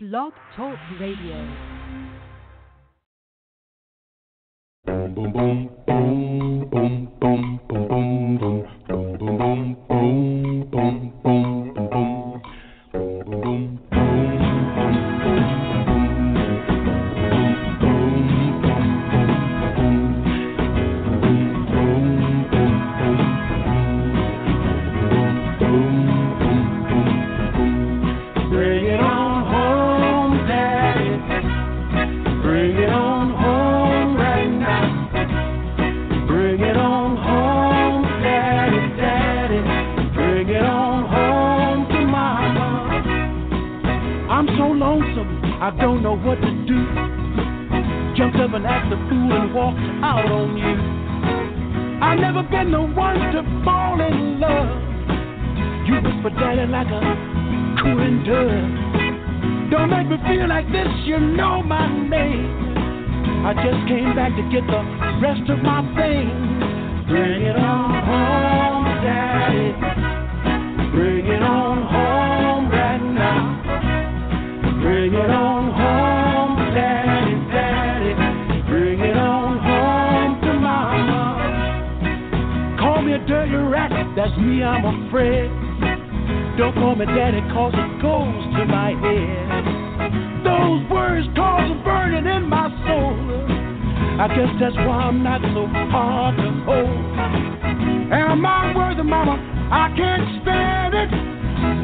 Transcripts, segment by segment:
Blog Talk Radio. Boom boom boom boom boom I'm afraid. Don't call me daddy, cause it goes to my head. Those words cause a burning in my soul. I guess that's why I'm not so hard to hold. Am I worthy, mama? I can't stand it.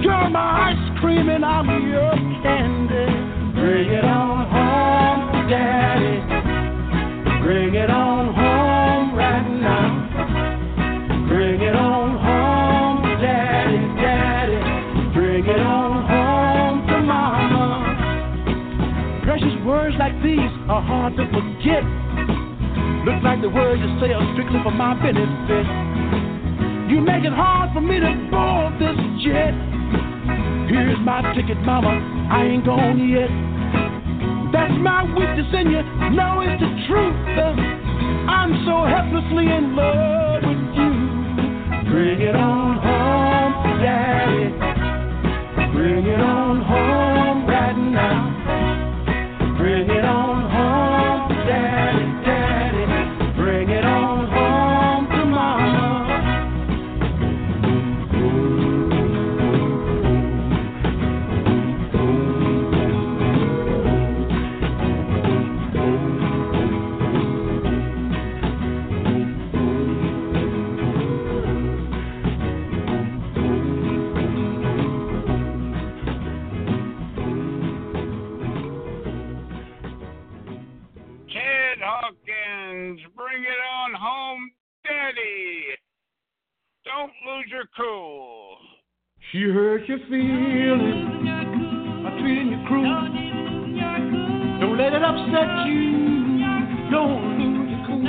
You're my ice cream and I'm your candy. Bring it on hard to forget. Look like the words you say are strictly for my benefit. You make it hard for me to board this jet. Here's my ticket, mama. I ain't gone yet. That's my weakness, and you know it's the truth. I'm so helplessly in love with you. Bring it on home, daddy. Bring it on home cool. She hurt your feelings by treating you cruel. Don't let it upset you. Don't lose your cool.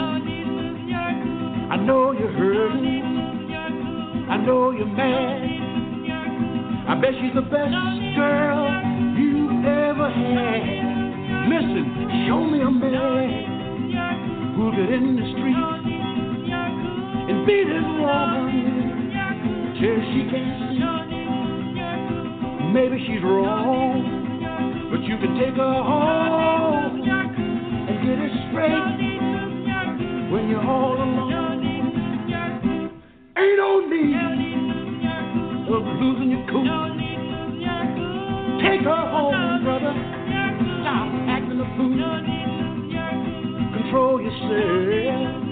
I know you're hurting. I know you're mad. I bet she's the best girl you ever had. Listen, show me a man who'll get in the street and beat his woman till she see. Maybe she's wrong, but you can take her home and get it straight when you're all alone. Ain't no need of losing your cool. Take her home, brother. Stop acting a fool. Control yourself.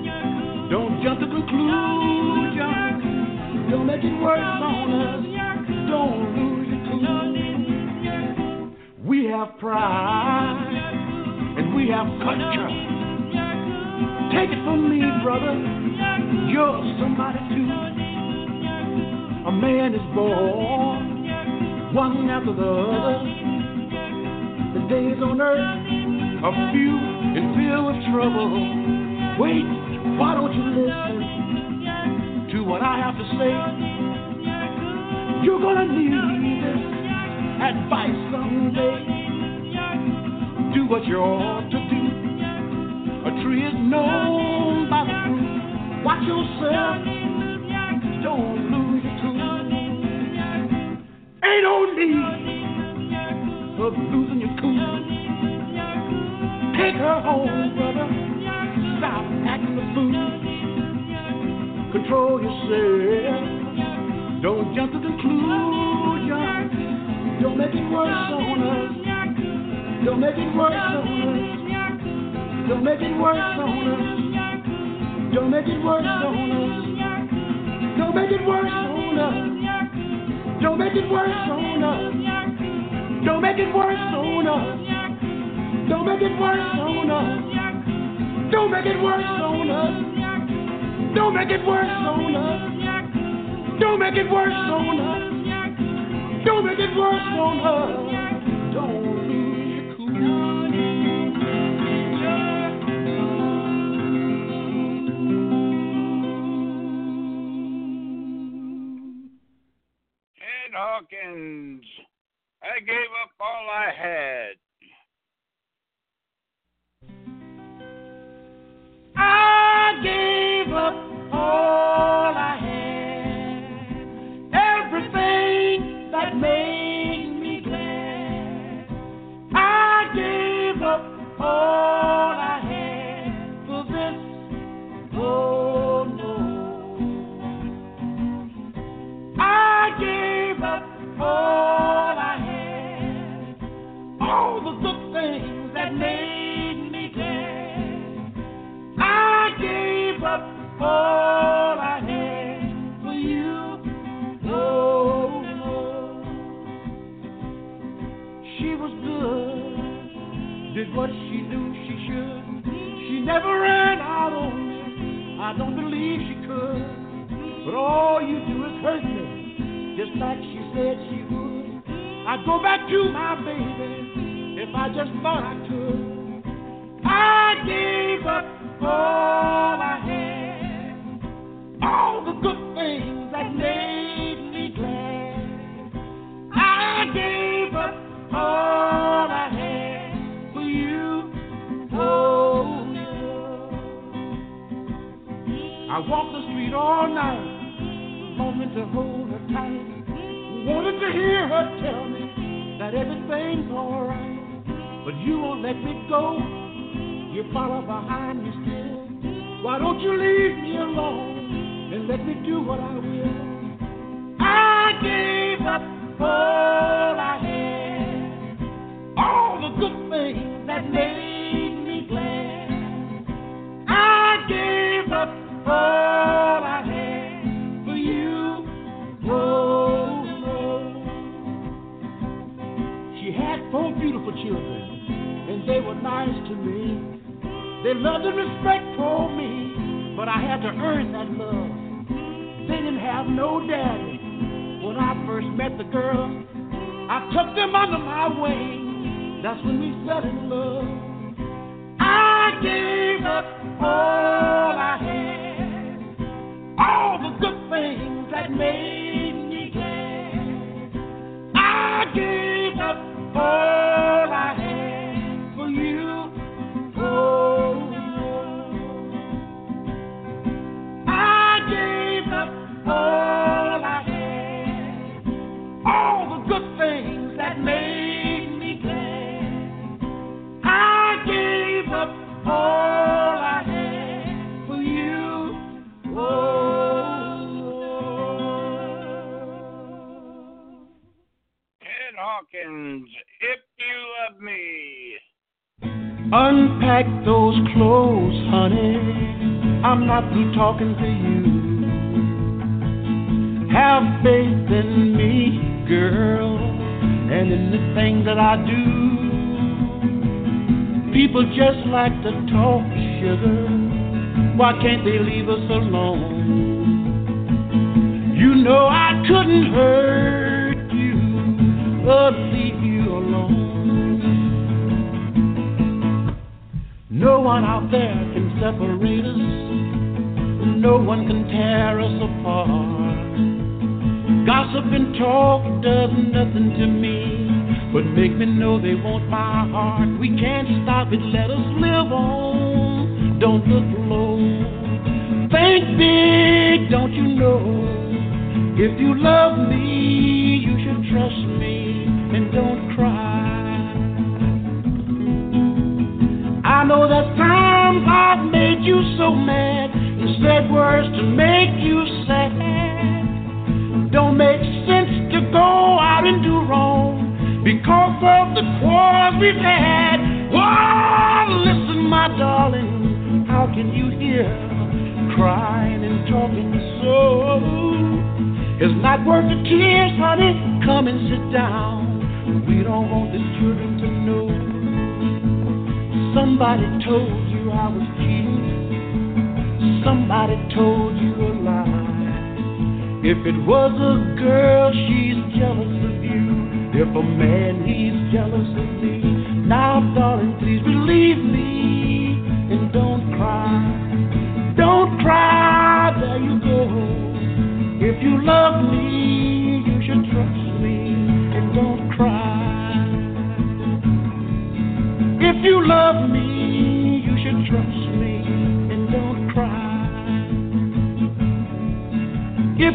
Don't jump to conclusions. Don't make it worse on us. Don't lose your cool. We have pride and we have culture. Take it from me, brother. You're somebody too. A man is born, one after the other. The days on earth are few and filled with trouble. Wait, why don't you listen to what I have to say? You're gonna need this advice someday. Do what you ought to do. A tree is known by the fruit. Watch yourself. Don't lose your cool. Ain't no need of losing your cool. Take her home, brother. Stop acting the fool. Control yourself. Don't jump to conclusion. Don't make it worse on us. Don't make it worse on us. Don't make it worse on us. Don't make it worse on us. Don't make it worse on us. Don't make it worse on us. Don't make it worse on us. Don't make it worse on us. Don't make it worse on us. Don't make it worse on us. Don't make it worse on us. Don't make it worse on us. Don't lose your cool. Hawkins, I gave up all I had. you, my baby. Wing. That's when we fell in love. Unpack those clothes, honey. I'm not through talking to you. Have faith in me, girl, and in the things that I do. People just like to talk sugar. Why can't they leave us alone? You know I couldn't hurt you one out there can separate us. No one can tear us apart. Gossip and talk does nothing to me, but make me know they want my heart. We can't stop it, let us live on. Don't look low. Think big, don't you know? If you love me,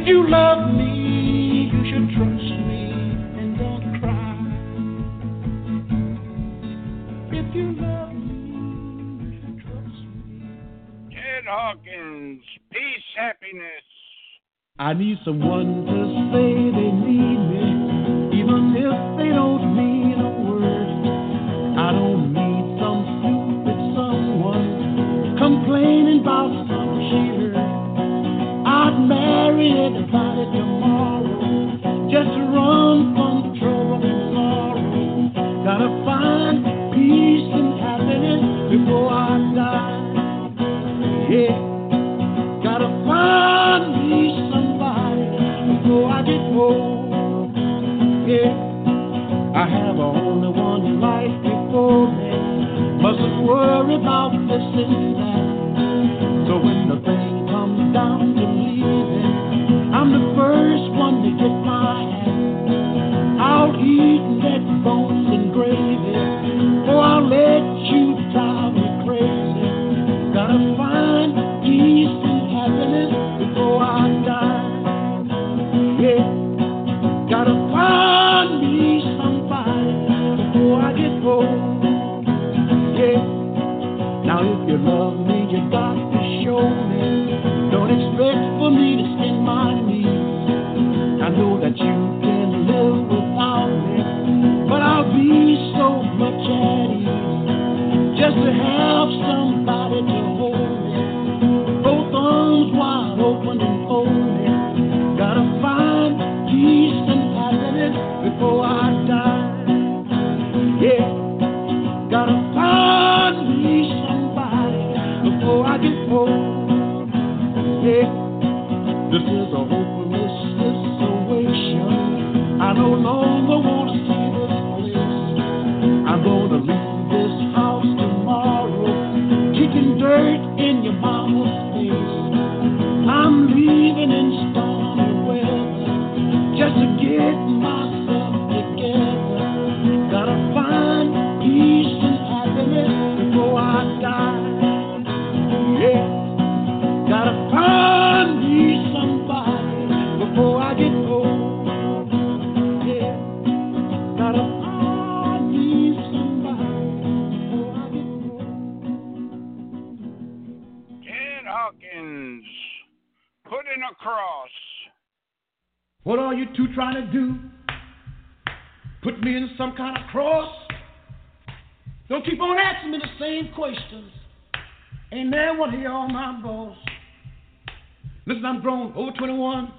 you love me, you should trust me and don't cry. If you love me, you should trust me. Ted Hawkins, peace, happiness. I need someone to say they need me. worry about the system. I'm grown, over 21.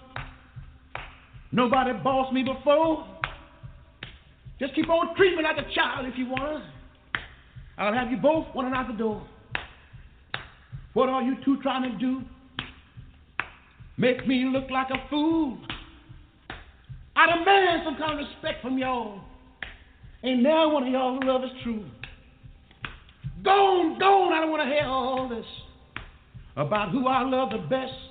Nobody bossed me before. Just keep on treating me like a child if you wanna. I'll have you both running out the door. What are you two trying to do? Make me look like a fool. I demand some kind of respect from y'all. Ain't now one of y'all love is true. Gone, gone, I don't wanna hear all this about who I love the best.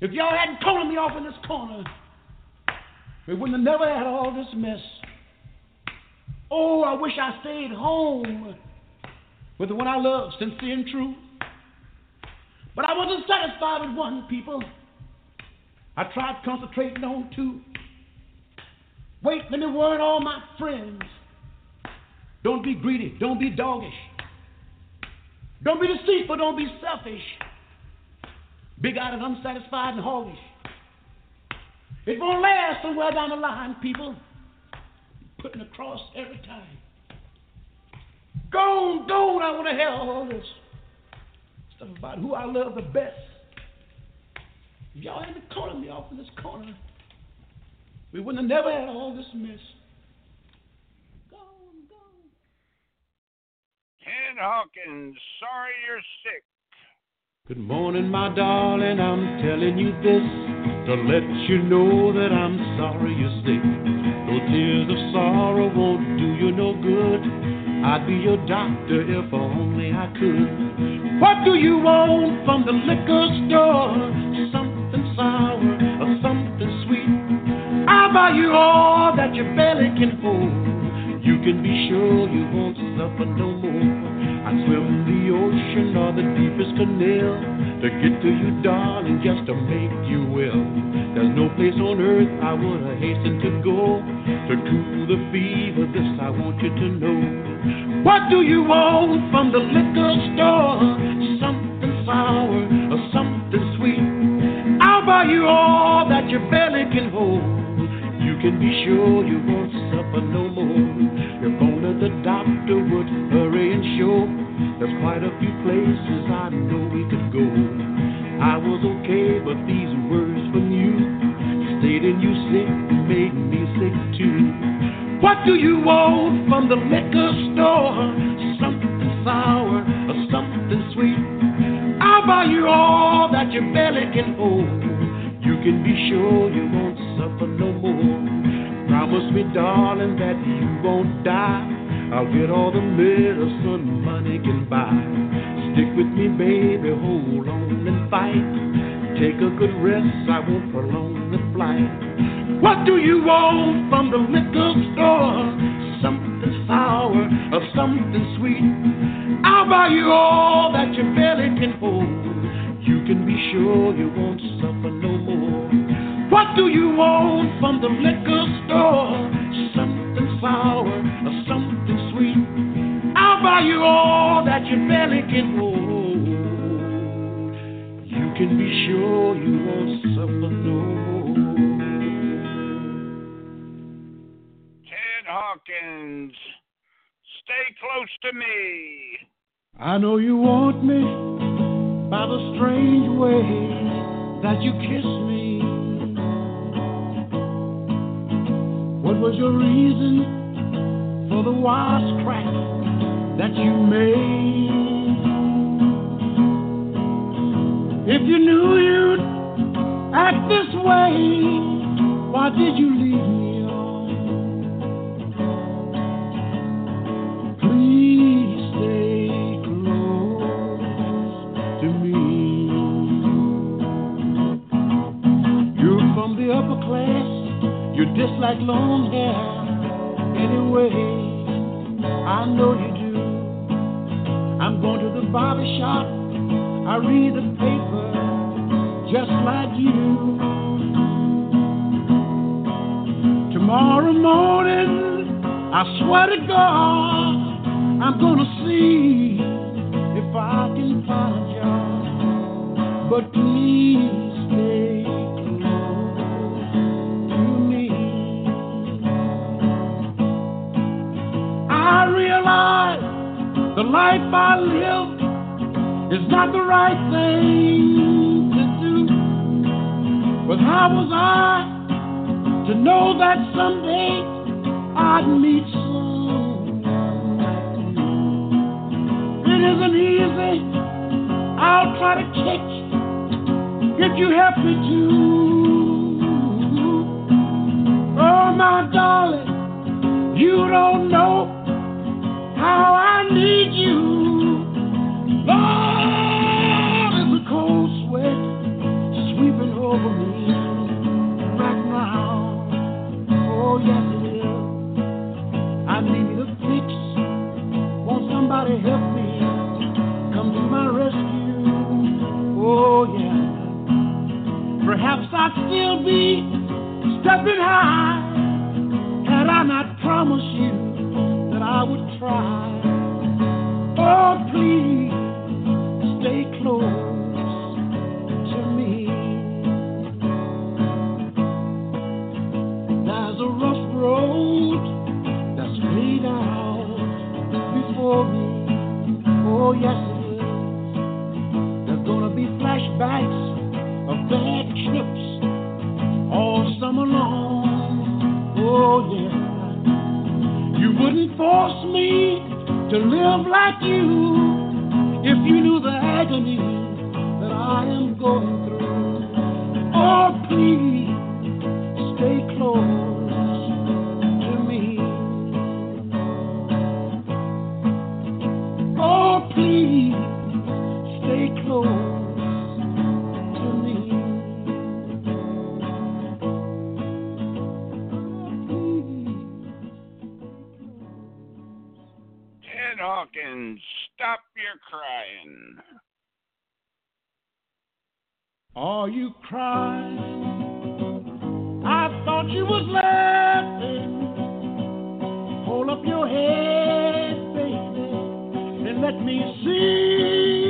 If y'all hadn't cornered me off in this corner, we wouldn't have never had all this mess. Oh, I wish I stayed home with the one I love, sincere and true. But I wasn't satisfied with one people. I tried concentrating on two. Wait, let me warn all my friends. Don't be greedy. Don't be doggish. Don't be deceitful. Don't be selfish. Big eyed and unsatisfied and hawkish. It won't last somewhere down the line, people. Putting a cross every time. Go on, go on, I want to hear all this stuff about who I love the best. If y'all hadn't corner me off in this corner. We wouldn't have never had all this mess. Go on, go. Ted Hawkins, sorry you're sick. Good morning, my darling. I'm telling you this to let you know that I'm sorry you're sick. Those tears of sorrow won't do you no good. I'd be your doctor if only I could. What do you want from the liquor store? Something sour or something sweet. I'll buy you all that your belly can hold. You can be sure you won't suffer no more. I'd swim the ocean or the deepest canal to get to you, darling, just to make you well. There's no place on earth I would have hastened to go to cool the fever. This I want you to know. What do you want from the liquor store? Something sour or something sweet. I'll buy you all that your belly can hold. Can be sure you won't suffer no more. If only the doctor would hurry and show. There's quite a few places I know we could go. I was okay, but these words from you stating you sick made me sick too. What do you want from the liquor store? Something sour or something sweet. I'll buy you all that your belly can hold. You can be sure you won't suffer no more. Promise me, darling, that you won't die. I'll get all the medicine money can buy. Stick with me, baby, hold on and fight. Take a good rest, I won't prolong the flight. What do you want from the liquor store? Something sour or something sweet. I'll buy you all that your belly can hold. You can be sure you won't suffer no more. What do you want from the liquor store? Something sour or something sweet. I'll buy you all that your belly can hold. You can be sure you won't suffer no more. Ted Hawkins, stay close to me. I know you want me by the strange way that you kiss me. Was your reason for the wisecrack that you made? If you knew you'd act this way, why did you leave me you dislike long hair. Anyway, I know you do. I'm going to the barber shop, I read the paper just like you. Tomorrow morning, I swear to God, I'm gonna see if I can find a job. But please life I live is not the right thing to do. But how was I to know that someday I'd meet someone like you? It isn't easy. I'll try to catch if you help me to. Oh, my darling, you don't know how I need you. Over me right now. Oh, yes. I need a fix. Won't somebody help me? Come to my rescue. Oh, yeah. Perhaps I'd still be stepping high had I not promised you that I would try. Oh, please Oh, yes. There's gonna be flashbacks of bad trips all summer long. Oh, yeah. You wouldn't force me to live like you if you knew the agony that I am going through. Oh, please stay close. Hawkins, stop your crying. Are you crying? I thought you was laughing. Hold up your head, baby, and let me see.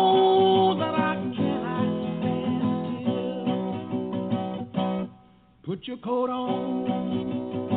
Put your coat on.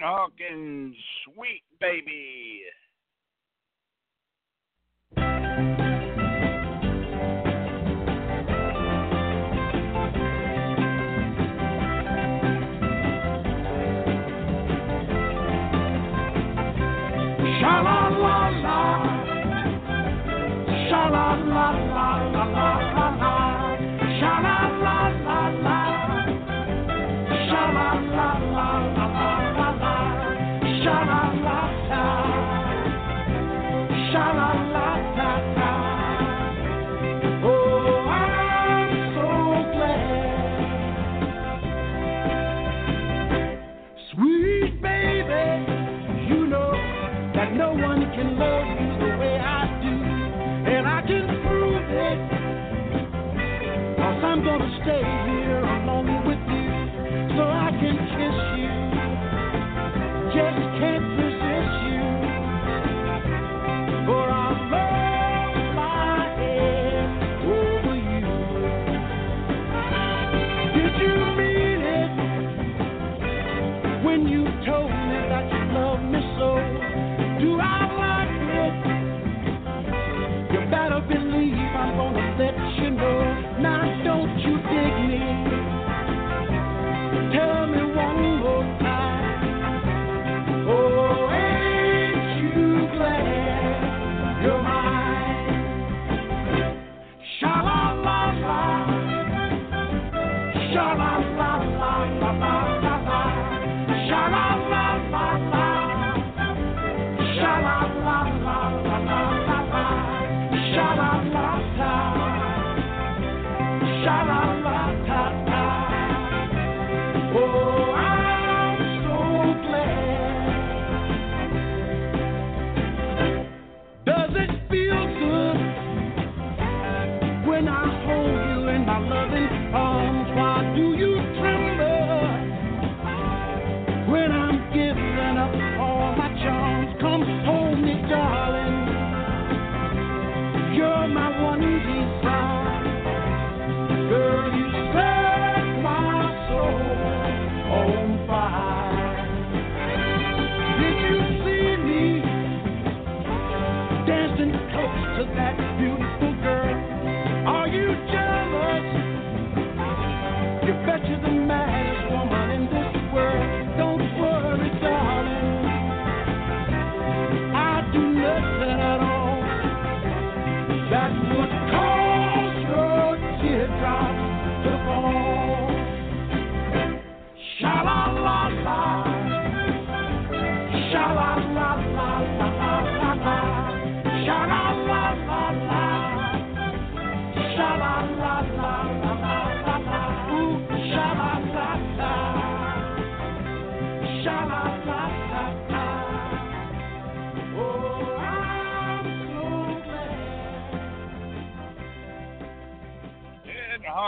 Hawkins, Sweet Baby.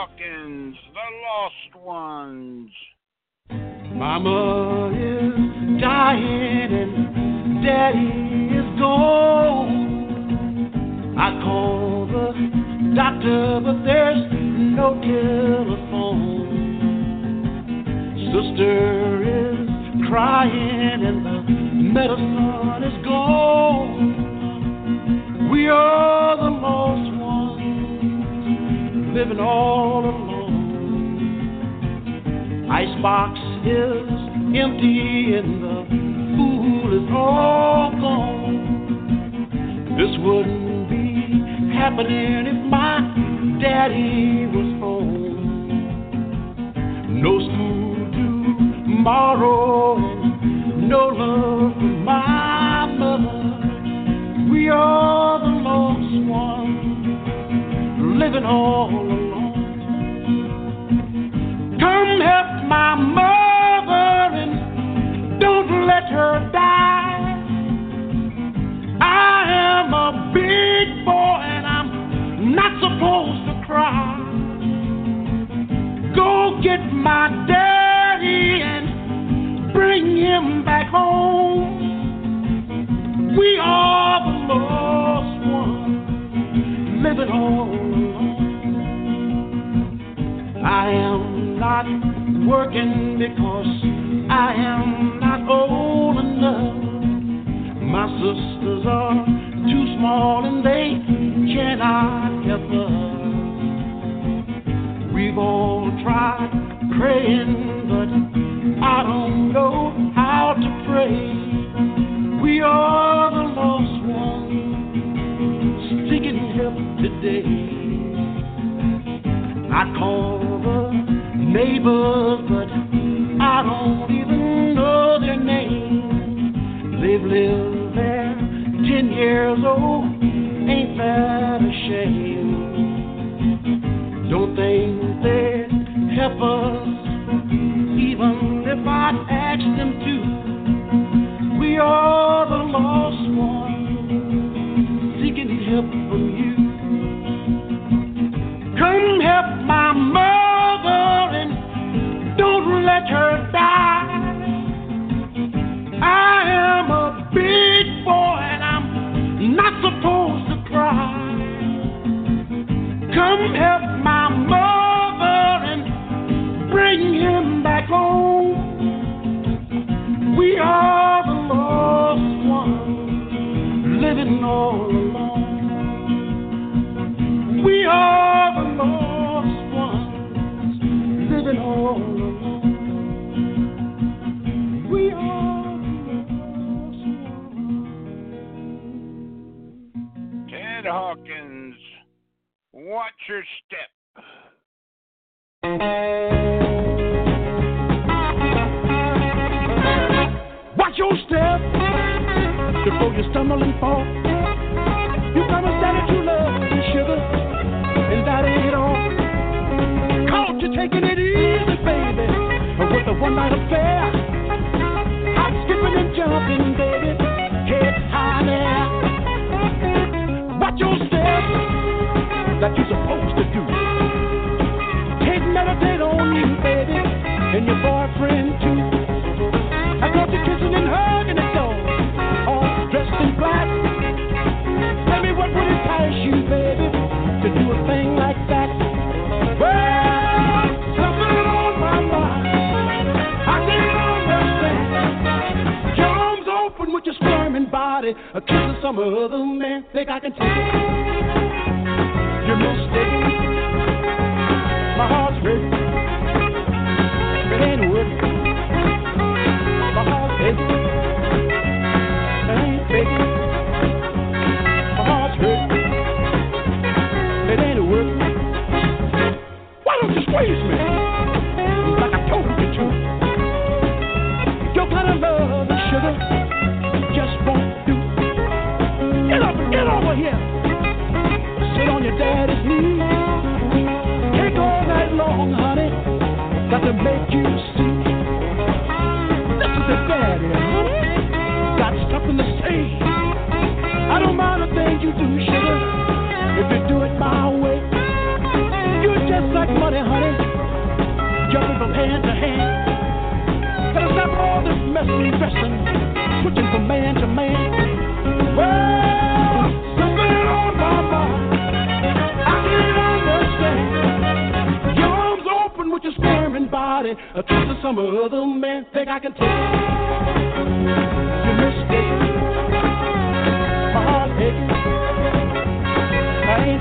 Hawkins, The Lost Ones. Mama is dying and daddy is gone. I call the doctor, but there's no telephone. Sister is crying and the medicine is gone. We are living all alone. Icebox is empty and the fool is all gone. This wouldn't be happening if my daddy was home. No school tomorrow no love from my mother. We are living all alone. Come help my mother and don't let her die. I am a big boy and I'm not supposed to cry. Go get my daddy working because I am not old enough. My sisters are too small and they cannot help us. We've all tried praying, but I don't know how to pray. We are the lost ones, seeking help today. I call neighbors, but I don't even know their name. They've lived there ten years old, ain't that a shame? Don't think they'd help us, Hawkins, watch your step. Watch your step before you stumble and fall. You promised daddy true love and sugar, and that ain't all. Caught you taking it easy, baby, with a one night affair. Hop, skipping and jumping, your step like you're supposed to do. Take meditate on you, baby, and your boyfriend too. Squirming body, a kiss of some other man. Think I can take it? You're mistaken. My heart's racing.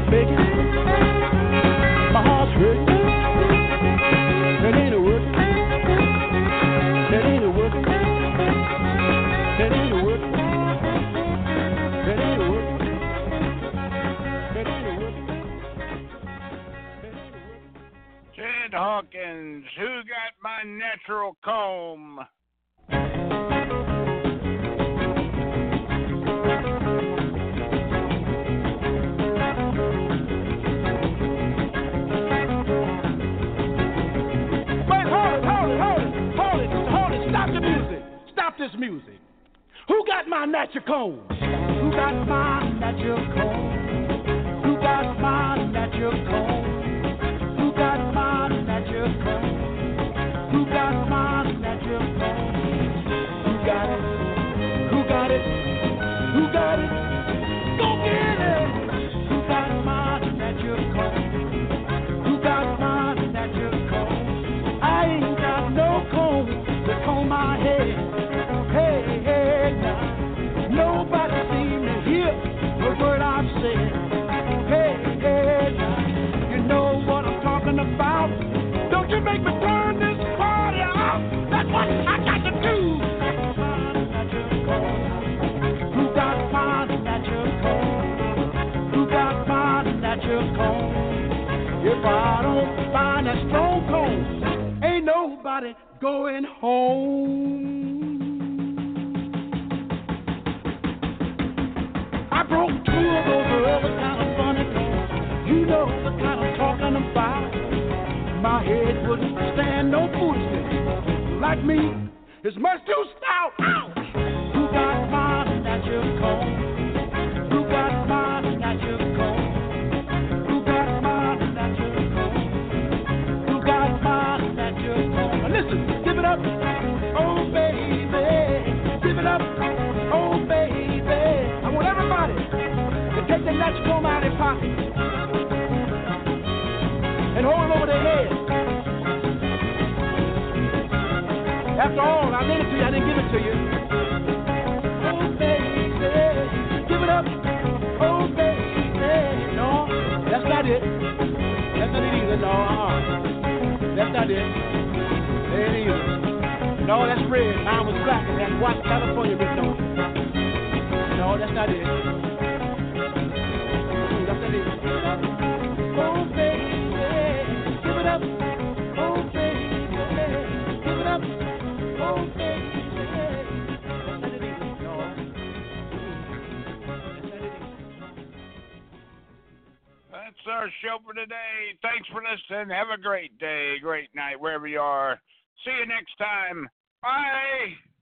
I don't find that strong comb, ain't nobody going home. I broke two of those other kind of funny combs. You know the kind I'm talking about. My head wouldn't stand no foolishness. Like me, it's much too stout. Ouch! Take their natural comb out of their pocket and hold it over their head. After all, I lent it to you, I didn't give it to you. Oh baby, give it up, oh baby. No, that's not it. That's not it either. No, uh-uh. That's not it. No, that's red. Mine was black and had white California written. No, that's not it. Oh, That's our show for today. Thanks for listening. Have a great day, great night, wherever you are. See you next time. Bye.